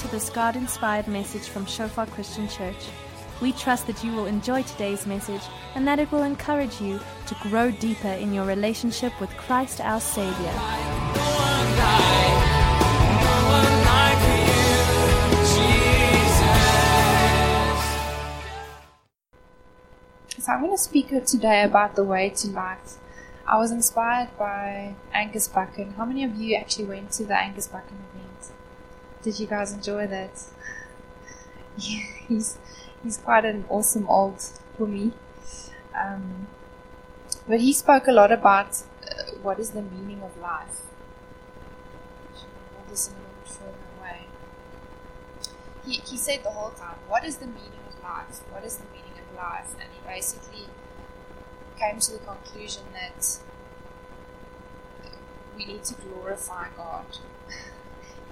to this God inspired message from Shofar Christian Church. We trust that you will enjoy today's message and that it will encourage you to grow deeper in your relationship with Christ our Savior. So I'm going to speak today about the way to life. I was inspired by Angus Buchan. How many of you actually went to the Angus event? Did you guys enjoy that? Yeah, he's he's quite an awesome old me. Um, but he spoke a lot about uh, what is the meaning of life. This a little further away. He he said the whole time, "What is the meaning of life? What is the meaning of life?" And he basically came to the conclusion that we need to glorify God.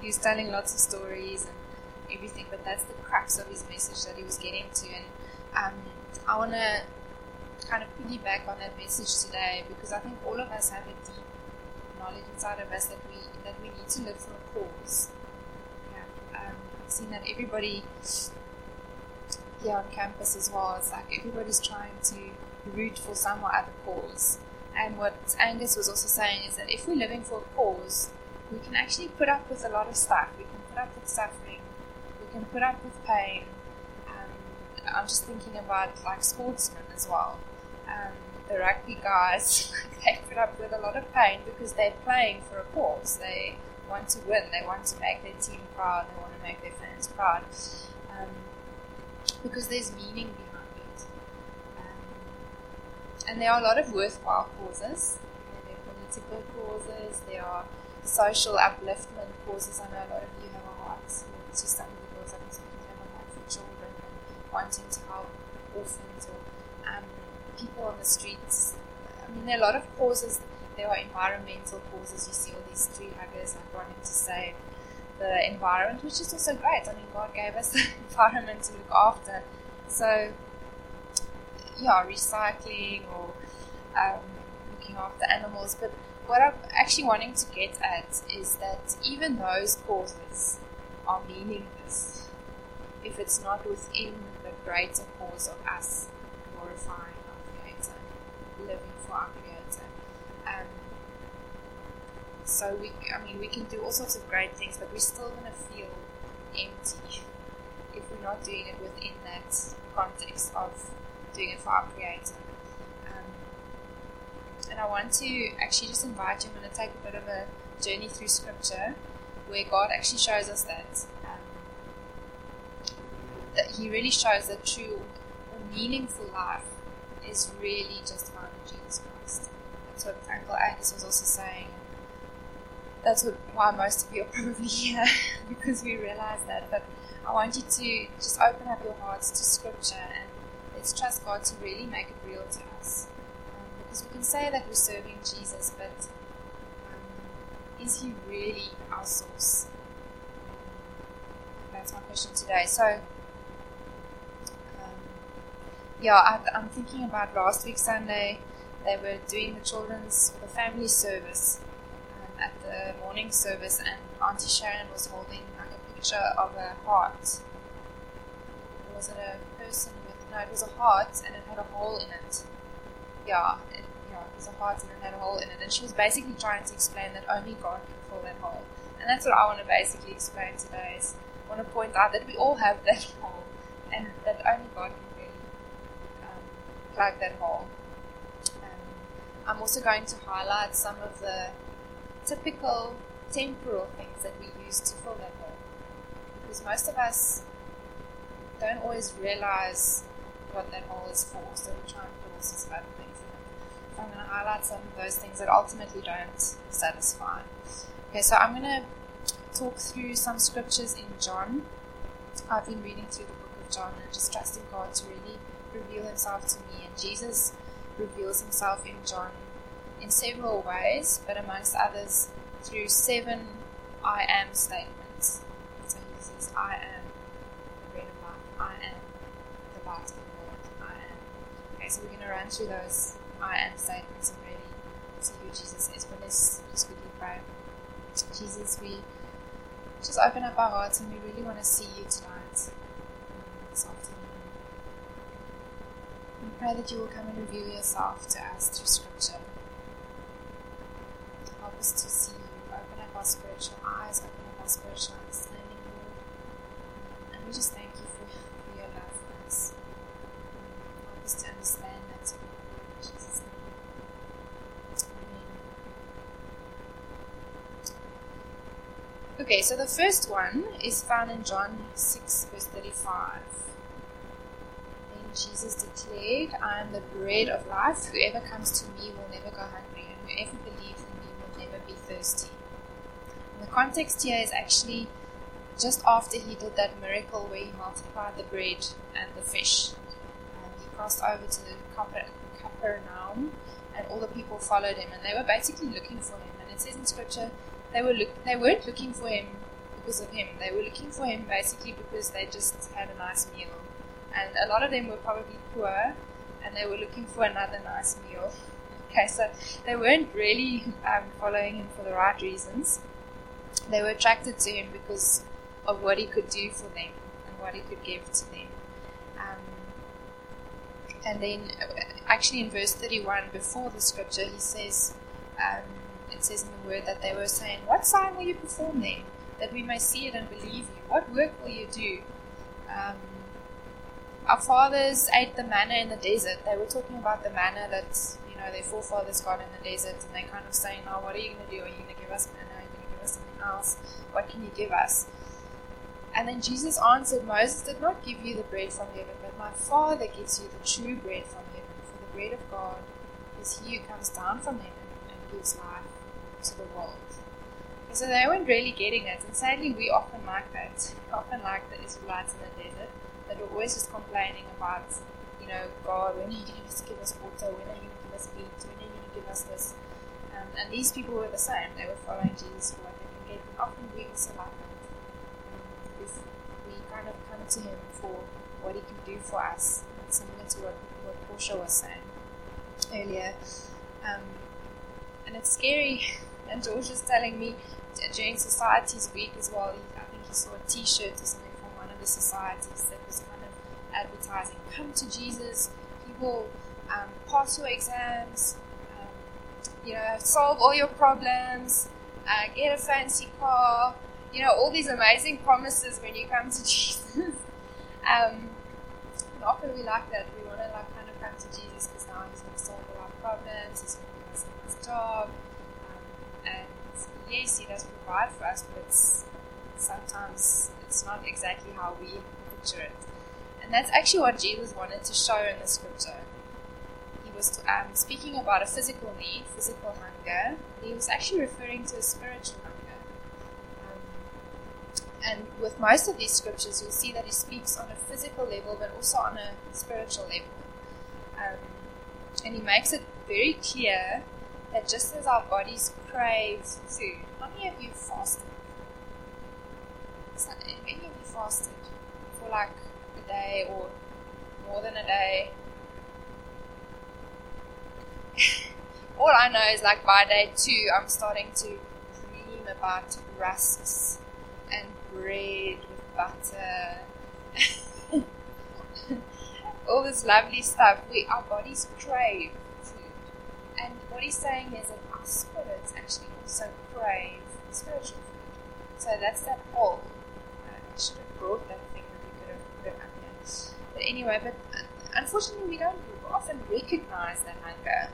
He was telling lots of stories and everything, but that's the crux of his message that he was getting to. And um, I want to kind of piggyback on that message today because I think all of us have a deep knowledge inside of us that we that we need to live for a cause. Yeah. Um, I've seen that everybody here on campus as well. It's like everybody's trying to root for some or other cause. And what Angus was also saying is that if we're living for a cause, we can actually put up with a lot of stuff. We can put up with suffering. We can put up with pain. Um, I'm just thinking about like sportsmen as well. Um, the rugby guys, they put up with a lot of pain because they're playing for a cause. They want to win. They want to make their team proud. They want to make their fans proud. Um, because there's meaning behind it. Um, and there are a lot of worthwhile causes. There are political causes, there are social upliftment causes. I know a lot of you have a heart to study because I think you have a heart for children and wanting to help orphans or um, people on the streets. I mean, there are a lot of causes. There are environmental causes. You see all these tree huggers like wanting to save the environment, which is also great. I mean, God gave us the environment to look after. So, yeah, recycling or um, looking after animals. But what I'm actually wanting to get at is that even those causes are meaningless if it's not within the greater cause of us glorifying our Creator, living for our Creator. Um, so we, I mean, we can do all sorts of great things, but we're still going to feel empty if we're not doing it within that context of doing it for our Creator. And I want to actually just invite you. I'm going to take a bit of a journey through Scripture, where God actually shows us that um, that He really shows that true or meaningful life is really just found in Jesus Christ. That's what Uncle Angus was also saying that's what, why most of you are probably here because we realize that. But I want you to just open up your hearts to Scripture and let's trust God to really make it real to us. Um, because we can say that we're serving Jesus, but um, is He really our source? That's my question today. So, um, yeah, I, I'm thinking about last week Sunday. They were doing the children's, the family service at the morning service, and Auntie Sharon was holding like a picture of a heart. Was it a person with? No, it was a heart, and it had a hole in it. Yeah, yeah, was a heart, and had a hole in it. And she was basically trying to explain that only God can fill that hole. And that's what I want to basically explain today. Is I want to point out that we all have that hole, and that only God can really um, plug that hole. Um, I'm also going to highlight some of the typical temporal things that we use to fill that hole. Because most of us don't always realize what that hole is for, so we try and put all sorts of other things in it. So I'm going to highlight some of those things that ultimately don't satisfy. Okay, so I'm going to talk through some scriptures in John. I've been reading through the book of John and just trusting God to really reveal himself to me. And Jesus reveals himself in John in several ways, but amongst others through seven I am statements. So he says, I am the bread of life, I am the light of the world, I am. Okay, so we're going to run through those I am statements and really see who Jesus is. But let's just quickly pray. Jesus, we just open up our hearts and we really want to see you tonight, um, this afternoon. We pray that you will come and reveal yourself to us through Scripture. Help us to see you. Open up our spiritual eyes, open up our spiritual understanding, Lord. And we just thank you for, for your love for us. Help us to understand that. In Jesus' name. Amen. Okay, so the first one is found in John 6, verse 35. Then Jesus declared, I am the bread of life. Whoever comes to me will never go hungry, and whoever believes in me will never be thirsty. And the context here is actually just after he did that miracle where he multiplied the bread and the fish. And he crossed over to the Capernaum, and all the people followed him, and they were basically looking for him. And it says in scripture, they were look they weren't looking for him because of him. They were looking for him basically because they just had a nice meal. And a lot of them were probably poor and they were looking for another nice meal. Okay, so they weren't really um, following him for the right reasons. They were attracted to him because of what he could do for them and what he could give to them. Um, and then, uh, actually, in verse 31, before the scripture, he says, um, it says in the word that they were saying, What sign will you perform then, that we may see it and believe you? What work will you do? Um, our fathers ate the manna in the desert. They were talking about the manna that you know their forefathers got in the desert, and they kind of saying, "Oh, what are you going to do? Are you going to give us manna? Are you going to give us something else? What can you give us?" And then Jesus answered, Moses did not give you the bread from heaven, but my Father gives you the true bread from heaven. For the bread of God is he who comes down from heaven and gives life to the world. So they weren't really getting it, and sadly, we often like that. Often like the Israelites in the desert that were always just complaining about, you know, God, when are you going to give us water? When are you going to give us meat? When are you going to give us this? Um, and these people were the same. They were following Jesus for what they can get. And often we also like that. Um, if we kind of come to Him for what He can do for us, similar to what, what Portia was saying earlier. Um, and it's scary. And George was telling me during Society's Week as well, I think he saw a t shirt or something from one of the societies that was kind of advertising come to Jesus, he will um, pass your exams, um, you know, solve all your problems, uh, get a fancy car, you know, all these amazing promises when you come to Jesus. um, often we like that. We want to like kind of come to Jesus because now he's going to solve all our problems, he's going job. And yes, he does provide for us, but it's, sometimes it's not exactly how we picture it. And that's actually what Jesus wanted to show in the scripture. He was um, speaking about a physical need, physical hunger, he was actually referring to a spiritual hunger. Um, and with most of these scriptures, you'll see that he speaks on a physical level, but also on a spiritual level. Um, and he makes it very clear that just as our bodies crave food, how many of you fasted? Many of you fasted for like a day or more than a day. All I know is like by day two, I'm starting to dream about rusks and bread with butter. All this lovely stuff. We our bodies crave and what he's saying is that our spirits actually also crave spiritual food. So that's that whole. Uh, I should have brought that thing that we could have put up here. But anyway, but uh, unfortunately, we don't often recognize that hunger.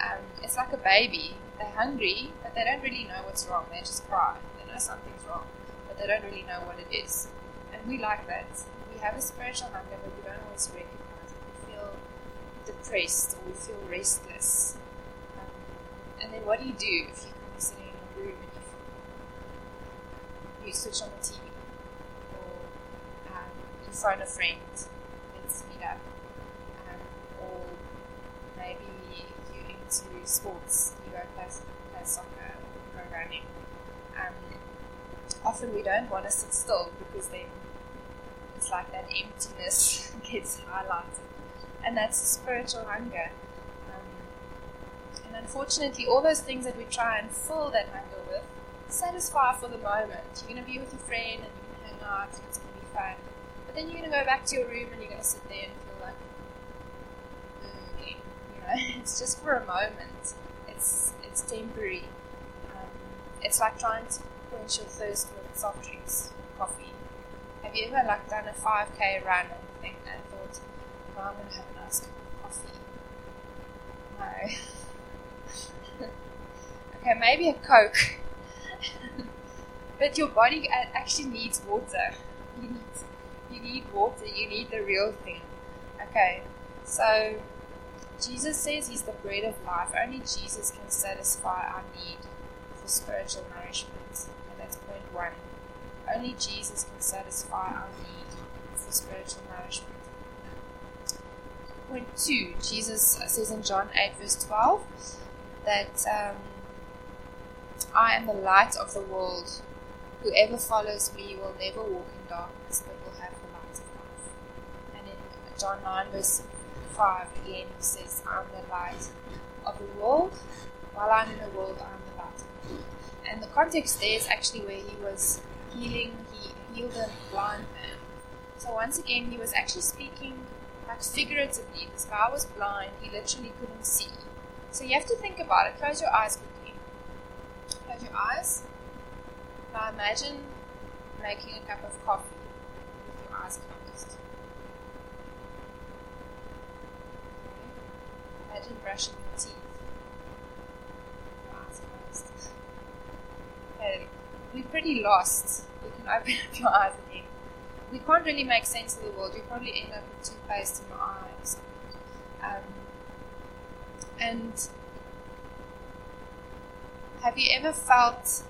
Um, it's like a baby. They're hungry, but they don't really know what's wrong. They just cry. They know something's wrong, but they don't really know what it is. And we like that. We have a spiritual hunger, but we don't always recognize it. We feel depressed or we feel restless. And then what do you do if you're sitting in a room and you, you switch on the TV or um, you phone a friend, let's meet up, um, or maybe you're into sports, you go play, play soccer or running. Um, often we don't want to sit still because then it's like that emptiness gets highlighted. And that's spiritual hunger. Unfortunately, all those things that we try and fill that hunger with satisfy for the moment. You're going to be with your friend and you're going to hang out and it's going to be fun. But then you're going to go back to your room and you're going to sit there and feel like, again. You know, it's just for a moment. It's it's temporary. Um, it's like trying to quench your thirst with soft drinks, coffee. Have you ever like done a 5k run and, think, and thought, I'm going to have a nice cup of coffee? No. okay, maybe a Coke. but your body actually needs water. You need, you need water. You need the real thing. Okay, so Jesus says He's the bread of life. Only Jesus can satisfy our need for spiritual nourishment. And that's point one. Only Jesus can satisfy our need for spiritual nourishment. Point two, Jesus says in John 8, verse 12, that um, I am the light of the world. Whoever follows me will never walk in darkness, but will have the light of life. And in John 9, verse 5, again, he says, I'm the light of the world. While I'm in the world, I'm the light. And the context there is actually where he was healing, he healed a blind man. So once again, he was actually speaking like figuratively. This guy was blind, he literally couldn't see. So you have to think about it. Close your eyes quickly. Close your eyes. Now imagine making a cup of coffee with your eyes closed. Imagine brushing your teeth. Your eyes closed. Okay, we're pretty lost. You can open up your eyes again. We can't really make sense of the world. You probably end up with toothpaste in your eyes. Um, and have you ever felt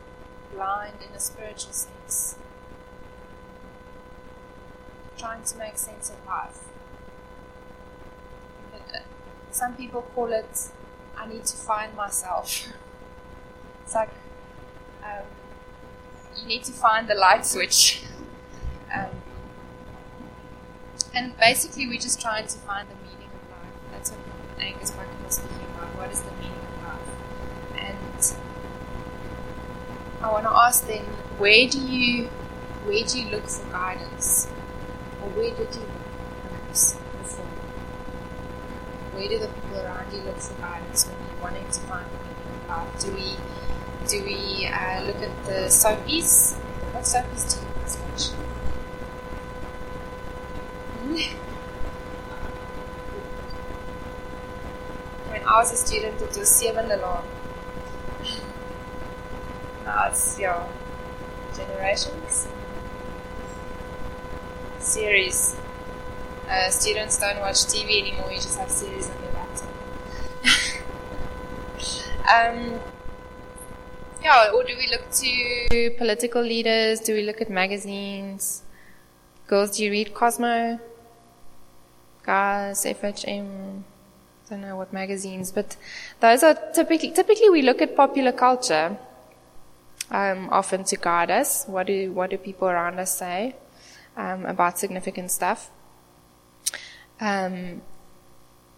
blind in a spiritual sense? Trying to make sense of life. Some people call it, I need to find myself. It's like, um, you need to find the light switch. Um, and basically, we're just trying to find the meaning of life. That's what Angus was speaking about. What is the meaning of life? And I want to ask then, where do you where do you look for guidance, or where did you look before? Where do the people around you look for guidance when you're wanting to find the meaning of life? Do we do we uh, look at the soapies? What soapies do you watch? when I was a student, was Sewende Laan. now it's your generations series. Uh, students don't watch TV anymore; you just have series on your laptop. um, yeah, or do we look to political leaders? Do we look at magazines? Girls, do you read Cosmo? Guys, FHM? Don't know what magazines, but those are typically, typically we look at popular culture, um, often to guide us. What do, what do people around us say, um, about significant stuff? Um,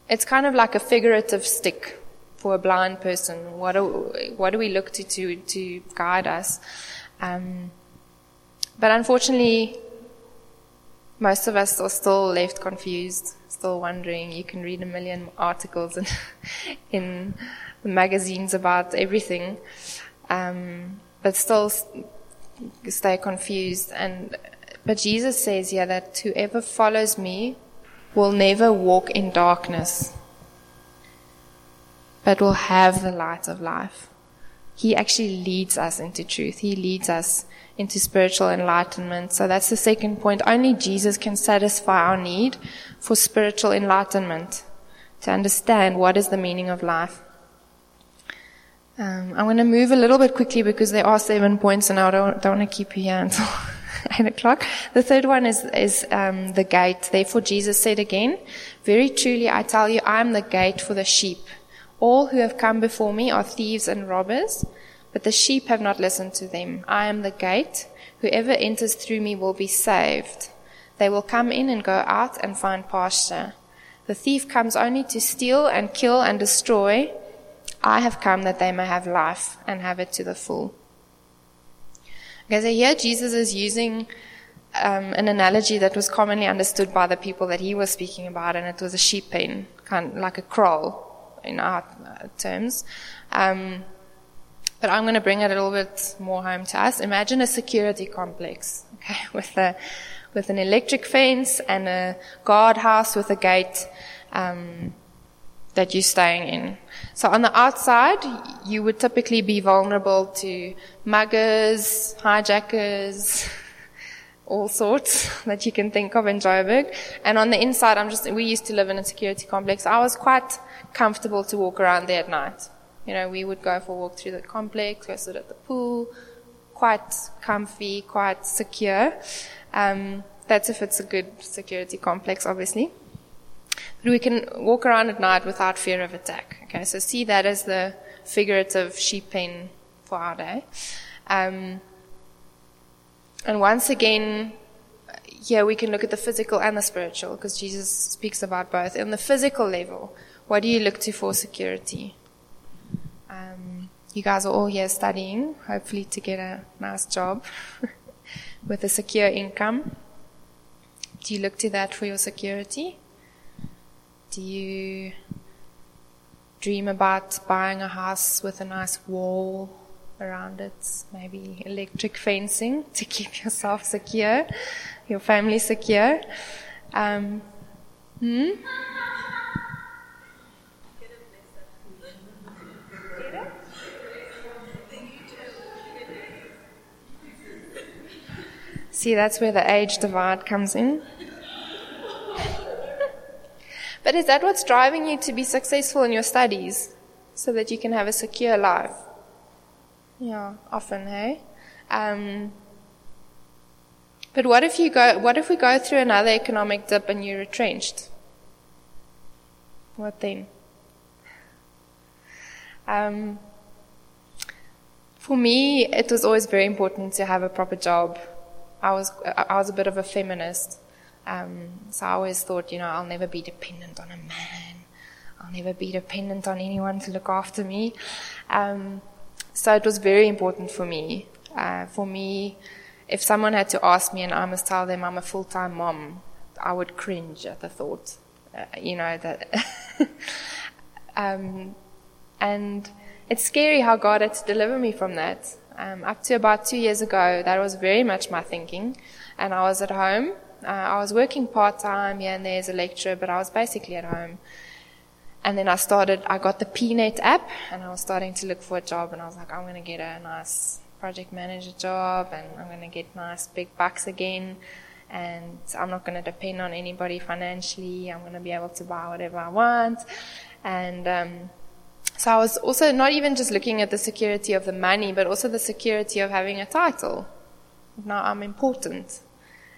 it's kind of like a figurative stick for a blind person? What do, what do we look to to, to guide us? Um, but unfortunately, most of us are still left confused, still wondering. You can read a million articles in, in the magazines about everything, um, but still stay confused. And but Jesus says here that whoever follows me will never walk in darkness but will have the light of life. He actually leads us into truth. He leads us into spiritual enlightenment. So that's the second point. Only Jesus can satisfy our need for spiritual enlightenment to understand what is the meaning of life. Um, I'm going to move a little bit quickly because there are seven points and I don't, don't want to keep you here until eight o'clock. The third one is, is um, the gate. Therefore Jesus said again, very truly I tell you, I am the gate for the sheep. All who have come before me are thieves and robbers, but the sheep have not listened to them. I am the gate. Whoever enters through me will be saved. They will come in and go out and find pasture. The thief comes only to steal and kill and destroy. I have come that they may have life and have it to the full. Okay, so here Jesus is using um, an analogy that was commonly understood by the people that he was speaking about, and it was a sheep pen, kind of like a kraal in our uh, terms. Um, but I'm going to bring it a little bit more home to us. Imagine a security complex, okay, with a with an electric fence and a guardhouse with a gate um, that you're staying in. So on the outside, you would typically be vulnerable to muggers, hijackers, all sorts that you can think of in Joburg. And on the inside, I'm just, we used to live in a security complex. I was quite comfortable to walk around there at night. You know, we would go for a walk through the complex, go sit at the pool, quite comfy, quite secure. Um, that's if it's a good security complex, obviously. But we can walk around at night without fear of attack. Okay, so see that as the figurative sheep pen for our day. Um, and once again, here we can look at the physical and the spiritual, because Jesus speaks about both. On the physical level, what do you look to for security? You guys are all here studying, hopefully to get a nice job with a secure income. Do you look to that for your security? Do you dream about buying a house with a nice wall around it, maybe electric fencing to keep yourself secure, your family secure? Um, hmm? See, that's where the age divide comes in. but is that what's driving you to be successful in your studies? So that you can have a secure life? Yeah, often, hey? Um, but what if you go, what if we go through another economic dip and you're retrenched? What then? Um, for me, it was always very important to have a proper job I was I was a bit of a feminist, um, so I always thought, you know, I'll never be dependent on a man. I'll never be dependent on anyone to look after me. Um, so it was very important for me. Uh, for me, if someone had to ask me and I must tell them I'm a full-time mom, I would cringe at the thought. Uh, you know that. um, and it's scary how God had to deliver me from that. Um, up to about two years ago, that was very much my thinking. And I was at home. Uh, I was working part time here and there as a lecturer, but I was basically at home. And then I started, I got the PNet app and I was starting to look for a job and I was like, I'm going to get a nice project manager job and I'm going to get nice big bucks again. And I'm not going to depend on anybody financially. I'm going to be able to buy whatever I want. And, um, so I was also not even just looking at the security of the money, but also the security of having a title. Now I'm important.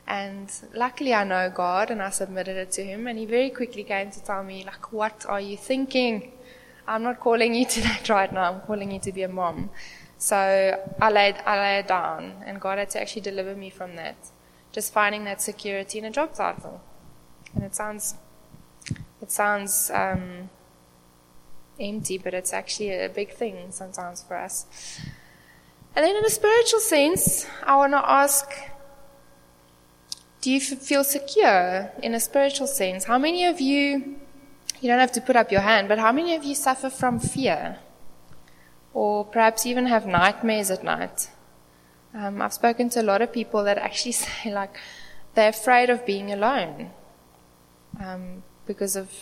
And luckily I know God and I submitted it to Him and He very quickly came to tell me, like, what are you thinking? I'm not calling you to that right now. I'm calling you to be a mom. So I laid, I laid down and God had to actually deliver me from that. Just finding that security in a job title. And it sounds, it sounds, um, empty, but it's actually a big thing sometimes for us. And then in a spiritual sense, I want to ask, do you feel secure in a spiritual sense? How many of you, you don't have to put up your hand, but how many of you suffer from fear? Or perhaps even have nightmares at night? Um, I've spoken to a lot of people that actually say like they're afraid of being alone um, because of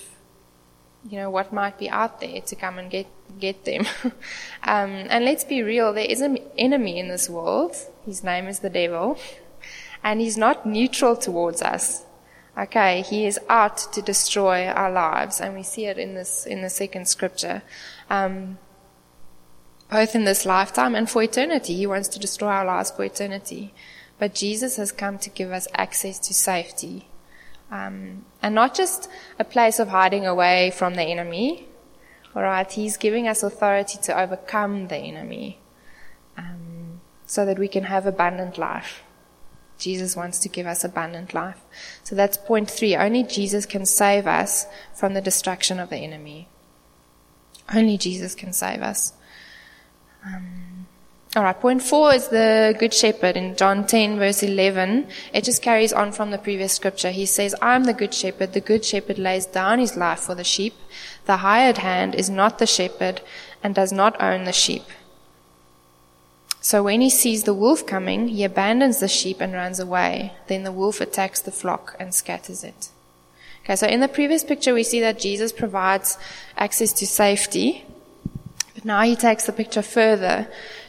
you know, what might be out there to come and get, get them. um, and let's be real, there is an enemy in this world. His name is the devil. And he's not neutral towards us. Okay, he is out to destroy our lives, and we see it in this in the second scripture. Um, both in this lifetime and for eternity, he wants to destroy our lives for eternity. But Jesus has come to give us access to safety um, and not just a place of hiding away from the enemy. All right, He's giving us authority to overcome the enemy um, so that we can have abundant life. Jesus wants to give us abundant life. So that's point three. Only Jesus can save us from the destruction of the enemy. Only Jesus can save us. Um, All right, point four is the Good Shepherd in John 10, verse 11. It just carries on from the previous scripture. He says, I'm the Good Shepherd. The Good Shepherd lays down his life for the sheep. The hired hand is not the shepherd and does not own the sheep. So when he sees the wolf coming, he abandons the sheep and runs away. Then the wolf attacks the flock and scatters it. Okay, so in the previous picture, we see that Jesus provides access to safety. But now he takes the picture further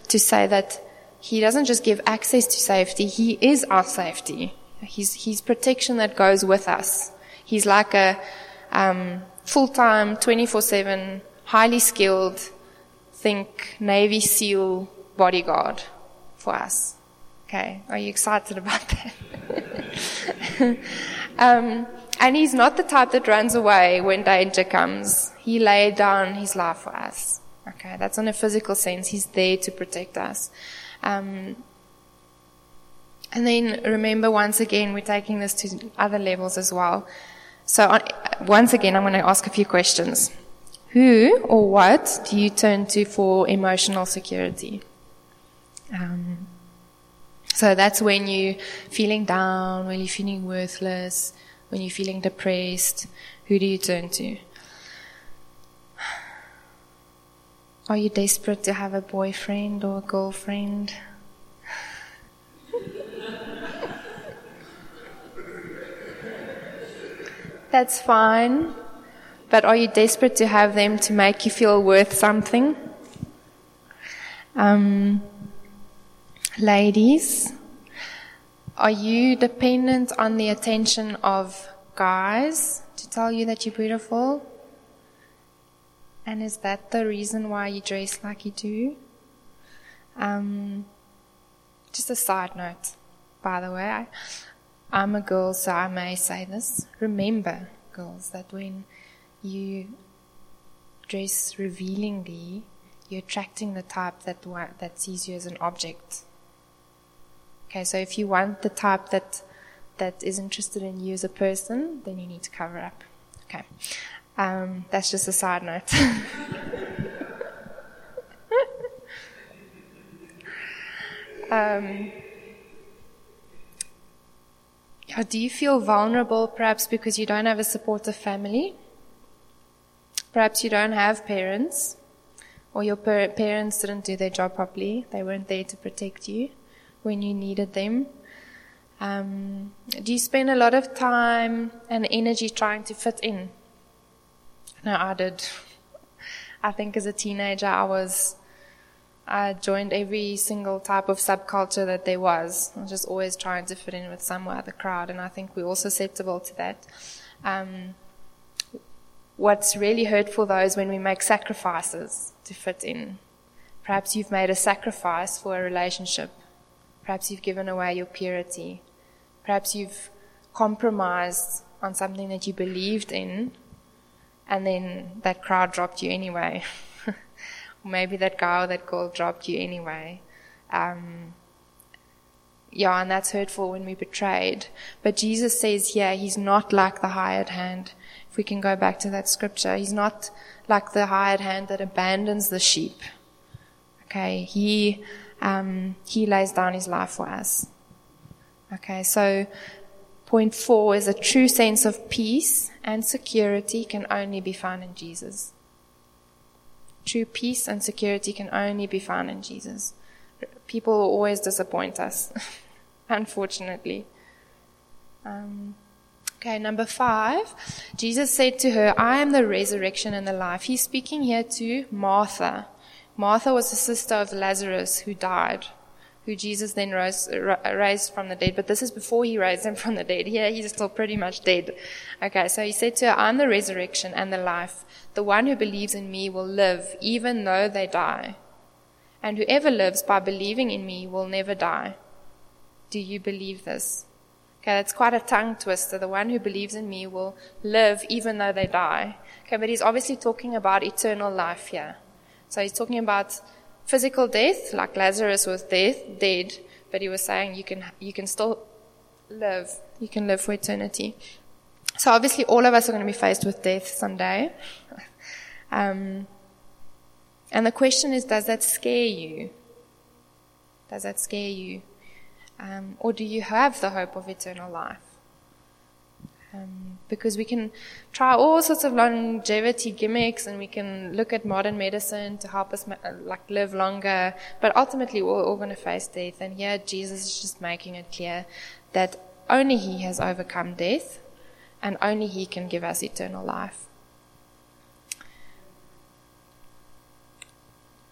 to say that he doesn't just give access to safety, he is our safety. He's, he's protection that goes with us. He's like a um, full-time, 24-7, highly skilled, think Navy SEAL bodyguard for us. Okay, are you excited about that? um, and he's not the type that runs away when danger comes. He laid down his life for us. Okay, that's in a physical sense. He's there to protect us. Um, and then remember, once again, we're taking this to other levels as well. So, on, once again, I'm going to ask a few questions. Who or what do you turn to for emotional security? Um, so that's when you're feeling down, when you're feeling worthless, when you're feeling depressed. Who do you turn to? Are you desperate to have a boyfriend or a girlfriend? That's fine. But are you desperate to have them to make you feel worth something? Um, ladies, are you dependent on the attention of guys to tell you that you're beautiful? And is that the reason why you dress like you do? Um, just a side note, by the way. I, I'm a girl, so I may say this. Remember, girls, that when you dress revealingly, you're attracting the type that that sees you as an object. Okay, so if you want the type that that is interested in you as a person, then you need to cover up. Okay. Um, that's just a side note. um, do you feel vulnerable perhaps because you don't have a supportive family? Perhaps you don't have parents, or your parents didn't do their job properly. They weren't there to protect you when you needed them. Um, do you spend a lot of time and energy trying to fit in I did. I think as a teenager, I was, I joined every single type of subculture that there was. I was just always trying to fit in with some other crowd, and I think we're all susceptible to that. Um, what's really hurtful though is when we make sacrifices to fit in. Perhaps you've made a sacrifice for a relationship. Perhaps you've given away your purity. Perhaps you've compromised on something that you believed in and then that crowd dropped you anyway. maybe that guy or that girl dropped you anyway. Um, yeah, and that's hurtful when we're betrayed. But Jesus says here, he's not like the hired hand. If we can go back to that scripture, he's not like the hired hand that abandons the sheep. Okay, he, um, he lays down his life for us. Okay, so point four is a true sense of peace and security can only be found in Jesus. True peace and security can only be found in Jesus. People always disappoint us, unfortunately. Um, okay, number five. Jesus said to her, I am the resurrection and the life. He's speaking here to Martha. Martha was the sister of Lazarus who died who Jesus then rose, raised from the dead. But this is before he raised him from the dead. Here he's still pretty much dead. Okay, so he said to her, I'm the resurrection and the life. The one who believes in me will live even though they die. And whoever lives by believing in me will never die. Do you believe this? Okay, that's quite a tongue twister. The one who believes in me will live even though they die. Okay, but he's obviously talking about eternal life here. So he's talking about physical death, like Lazarus was death, dead, but he was saying you can, you can still live. You can live for eternity. So obviously all of us are going to be faced with death someday. Um, and the question is, does that scare you? Does that scare you? Um, or do you have the hope of eternal life? Um, because we can try all sorts of longevity gimmicks and we can look at modern medicine to help us ma- like live longer, but ultimately we're all going to face death. And here Jesus is just making it clear that only He has overcome death and only He can give us eternal life.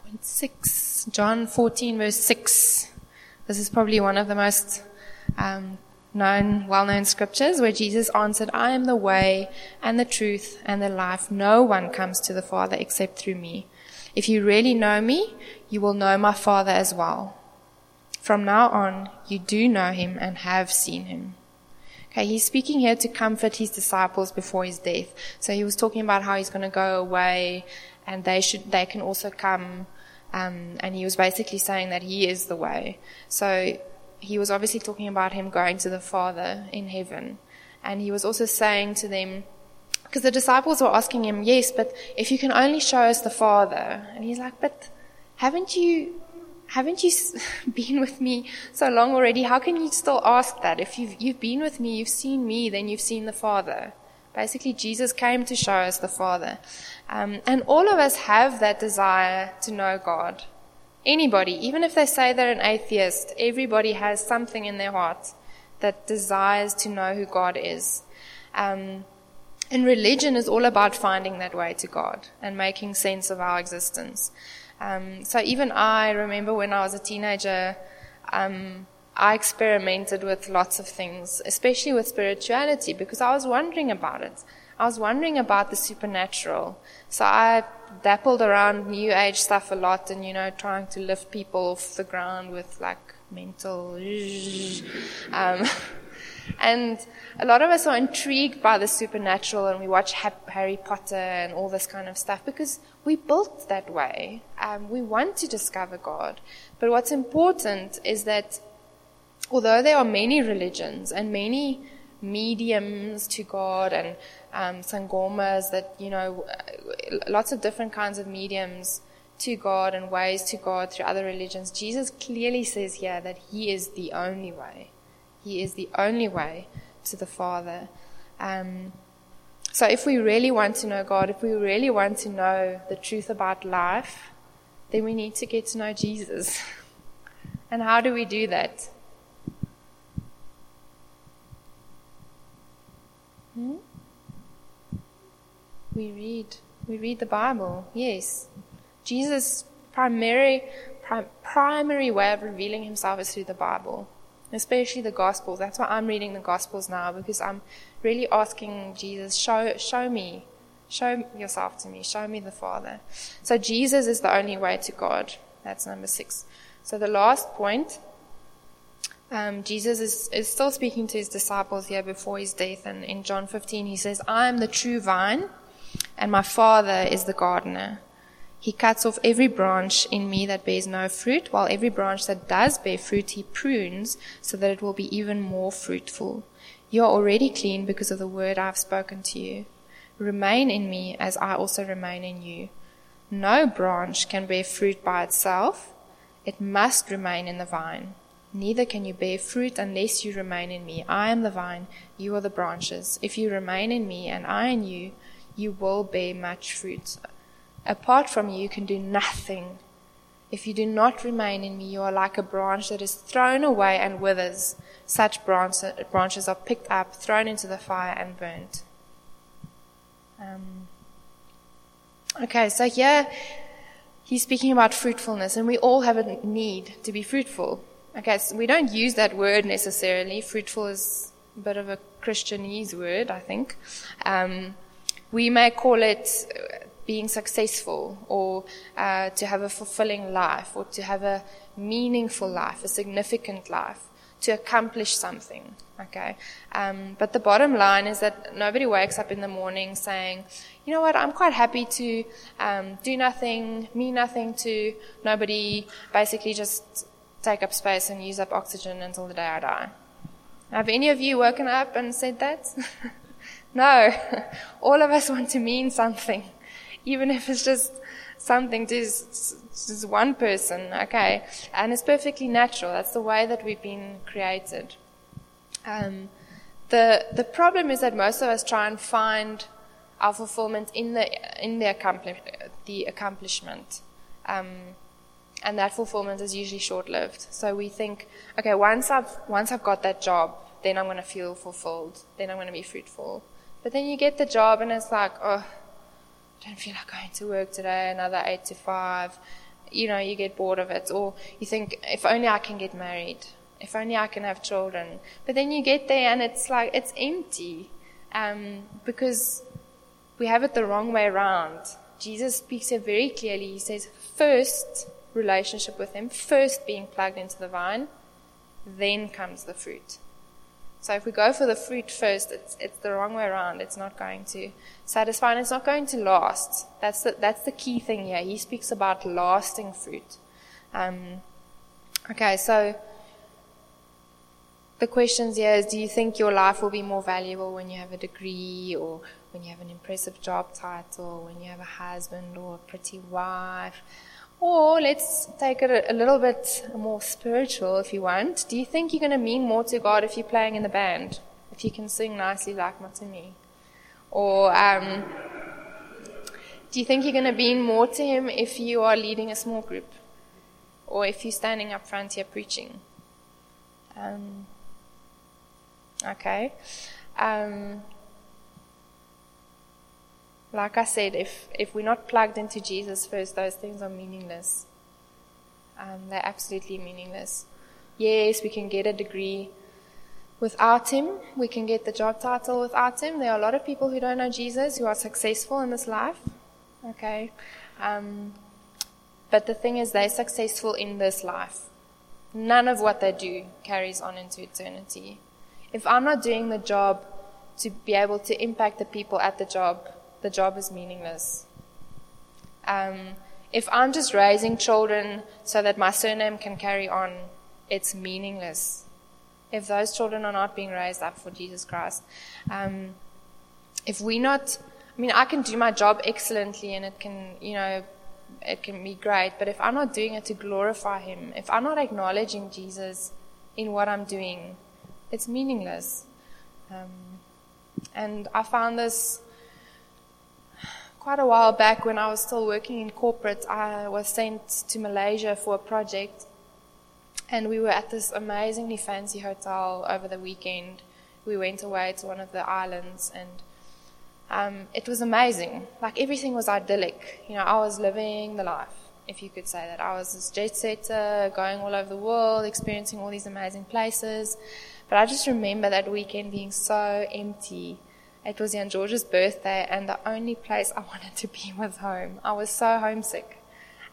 Point six, John 14 verse 6. This is probably one of the most um, known, well-known scriptures where Jesus answered, I am the way and the truth and the life. No one comes to the Father except through me. If you really know me, you will know my Father as well. From now on, you do know him and have seen him. Okay, he's speaking here to comfort his disciples before his death. So he was talking about how he's going to go away and they should, they can also come. Um, and he was basically saying that he is the way. So he was obviously talking about him going to the Father in heaven. And he was also saying to them, because the disciples were asking him, yes, but if you can only show us the Father. And he's like, but haven't you, haven't you been with me so long already? How can you still ask that? If you've, you've been with me, you've seen me, then you've seen the Father. Basically, Jesus came to show us the Father. Um, and all of us have that desire to know God. Anybody, even if they say they're an atheist, everybody has something in their heart that desires to know who God is. Um, and religion is all about finding that way to God and making sense of our existence. Um, so even I remember when I was a teenager, um, I experimented with lots of things, especially with spirituality, because I was wondering about it. I was wondering about the supernatural. So I dappled around new age stuff a lot and, you know, trying to lift people off the ground with like mental. Um, and a lot of us are intrigued by the supernatural and we watch Harry Potter and all this kind of stuff because we built that way. Um, we want to discover God. But what's important is that although there are many religions and many mediums to God and um, sangomas that, you know, lots of different kinds of mediums to God and ways to God through other religions. Jesus clearly says here that He is the only way. He is the only way to the Father. Um, so if we really want to know God, if we really want to know the truth about life, then we need to get to know Jesus. and how do we do that? Hmm? We read. We read the Bible. Yes. Jesus' primary, prim, primary way of revealing himself is through the Bible, especially the Gospels. That's why I'm reading the Gospels now because I'm really asking Jesus, show, show me, show yourself to me, show me the Father. So Jesus is the only way to God. That's number six. So the last point um, Jesus is, is still speaking to his disciples here before his death, and in John 15 he says, I am the true vine, and my Father is the gardener. He cuts off every branch in me that bears no fruit, while every branch that does bear fruit he prunes, so that it will be even more fruitful. You are already clean because of the word I have spoken to you. Remain in me as I also remain in you. No branch can bear fruit by itself. It must remain in the vine. Neither can you bear fruit unless you remain in me. I am the vine, you are the branches. If you remain in me and I in you, you will bear much fruit. Apart from me, you can do nothing. If you do not remain in me, you are like a branch that is thrown away and withers. Such branches are picked up, thrown into the fire, and burnt. Um, okay, so here he's speaking about fruitfulness, and we all have a need to be fruitful. Okay, so we don't use that word necessarily. Fruitful is a bit of a Christianese word, I think. Um, we may call it uh, being successful or uh, to have a fulfilling life or to have a meaningful life, a significant life, to accomplish something. Okay. Um, but the bottom line is that nobody wakes up in the morning saying, you know what, I'm quite happy to um, do nothing, mean nothing to nobody, basically just take up space and use up oxygen until the day I die. Have any of you woken up and said that? no. All of us want to mean something, even if it's just something to just one person, okay? And it's perfectly natural. That's the way that we've been created. Um, the the problem is that most of us try and find our fulfillment in the in the accomplish, the accomplishment. Um, and that fulfillment is usually short-lived. So we think, okay, once I've once I've got that job, then I'm going to feel fulfilled. Then I'm going to be fruitful. But then you get the job, and it's like, oh, I don't feel like going to work today. Another eight to five. You know, you get bored of it, or you think, if only I can get married. If only I can have children. But then you get there, and it's like it's empty, um, because we have it the wrong way around. Jesus speaks here very clearly. He says, first relationship with Him, first being plugged into the vine, then comes the fruit. So if we go for the fruit first, it's, it's the wrong way around. It's not going to satisfy and it's not going to last. That's the, that's the key thing here. He speaks about lasting fruit. Um, okay, so the questions here is do you think your life will be more valuable when you have a degree or when you have an impressive job title, when you have a husband or a pretty wife? Or let's take it a, little bit more spiritual if you want. Do you think you're going to mean more to God if you're playing in the band? If you can sing nicely like Matumi? Or um, do you think you're going to mean more to Him if you are leading a small group? Or if you're standing up front here preaching? Um, okay. Um, like I said, if, if we're not plugged into Jesus first, those things are meaningless. Um, they're absolutely meaningless. Yes, we can get a degree without Him. We can get the job title without Him. There are a lot of people who don't know Jesus who are successful in this life. Okay. Um, but the thing is, they're successful in this life. None of what they do carries on into eternity. If I'm not doing the job to be able to impact the people at the job, the job is meaningless. Um, if I'm just raising children so that my surname can carry on, it's meaningless. If those children are not being raised up for Jesus Christ, um, if we not, I mean, I can do my job excellently and it can, you know, it can be great, but if I'm not doing it to glorify Him, if I'm not acknowledging Jesus in what I'm doing, it's meaningless. Um, and I found this quite a while back when I was still working in corporate, I was sent to Malaysia for a project. And we were at this amazingly fancy hotel over the weekend. We went away to one of the islands and um, it was amazing. Like everything was idyllic. You know, I was living the life, if you could say that. I was this jet setter, going all over the world, experiencing all these amazing places. But I just remember that weekend being so empty it was Jan George's birthday, and the only place I wanted to be was home. I was so homesick.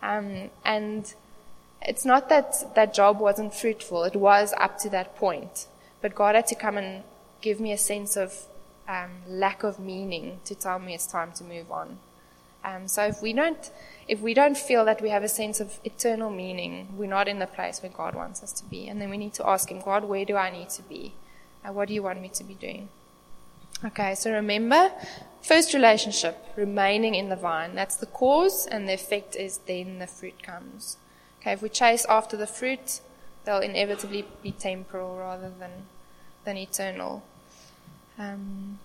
Um, and it's not that that job wasn't fruitful, it was up to that point. But God had to come and give me a sense of um, lack of meaning to tell me it's time to move on. Um, so if we don't, if we don't feel that we have a sense of eternal meaning, we're not in the place where God wants us to be. And then we need to ask Him, God, where do I need to be? Uh, what do you want me to be doing? Okay, so remember, first relationship, remaining in the vine. That's the cause, and the effect is then the fruit comes. Okay, if we chase after the fruit, they'll inevitably be temporal rather than, than eternal. Um,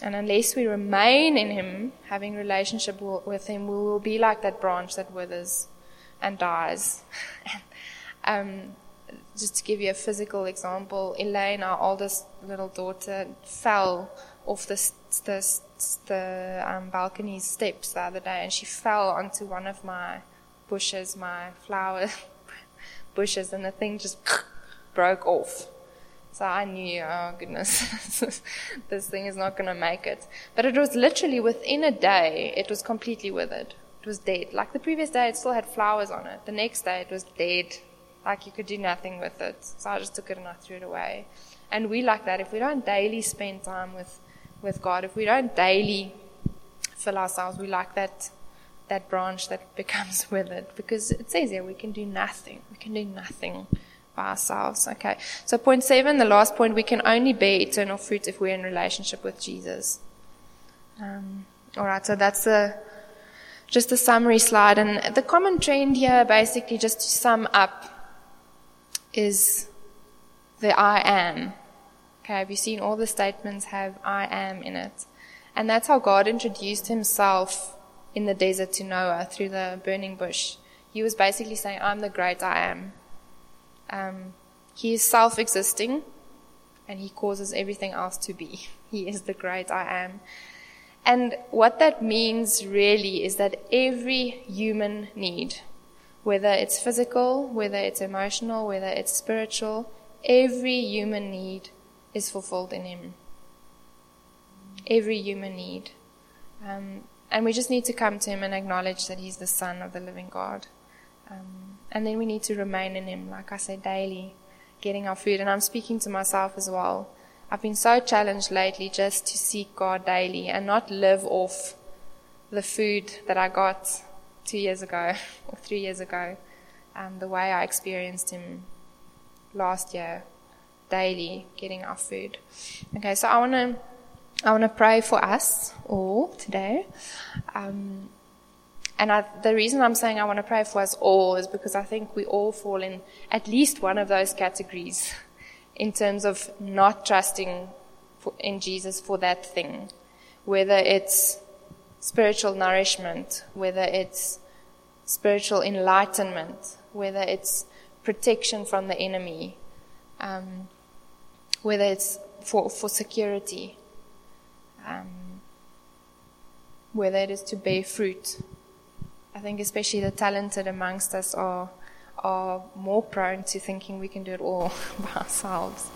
and unless we remain in Him, having relationship with Him, we will be like that branch that withers and dies. um, just to give you a physical example, Elaine, our oldest little daughter, fell off the, the, the um, balcony steps the other day and she fell onto one of my bushes, my flower bushes, and the thing just broke off. So I knew, oh goodness, this thing is not going to make it. But it was literally within a day, it was completely withered. It was dead. Like the previous day, it still had flowers on it. The next day, it was dead like you could do nothing with it. So I just took it and I threw it away. And we like that. If we don't daily spend time with, with God, if we don't daily fill ourselves, we like that that branch that becomes withered. Because it says here we can do nothing. We can do nothing by ourselves. Okay. So point seven, the last point, we can only bear eternal fruit if we're in relationship with Jesus. Um, all right. So that's the just a summary slide. And the common trend here, basically, just to sum up, is the I am. Okay, have you seen all the statements have I am in it? And that's how God introduced himself in the desert to Noah through the burning bush. He was basically saying, I'm the great I am. Um, he is self existing and he causes everything else to be. He is the great I am. And what that means really is that every human need, whether it's physical, whether it's emotional, whether it's spiritual, every human need is fulfilled in Him. Every human need. Um, and we just need to come to Him and acknowledge that He's the Son of the living God. Um, and then we need to remain in Him, like I said, daily, getting our food. And I'm speaking to myself as well. I've been so challenged lately just to seek God daily and not live off the food that I got two years ago or three years ago, um, the way I experienced Him last year, daily getting our food. Okay, so I want to I want to pray for us all today. Um, and I, the reason I'm saying I want to pray for us all is because I think we all fall in at least one of those categories in terms of not trusting for, in Jesus for that thing, whether it's spiritual nourishment, whether it's spiritual enlightenment, whether it's protection from the enemy, um, whether it's for, for security um, whether it is to bear fruit. I think especially the talented amongst us are are more prone to thinking we can do it all by ourselves.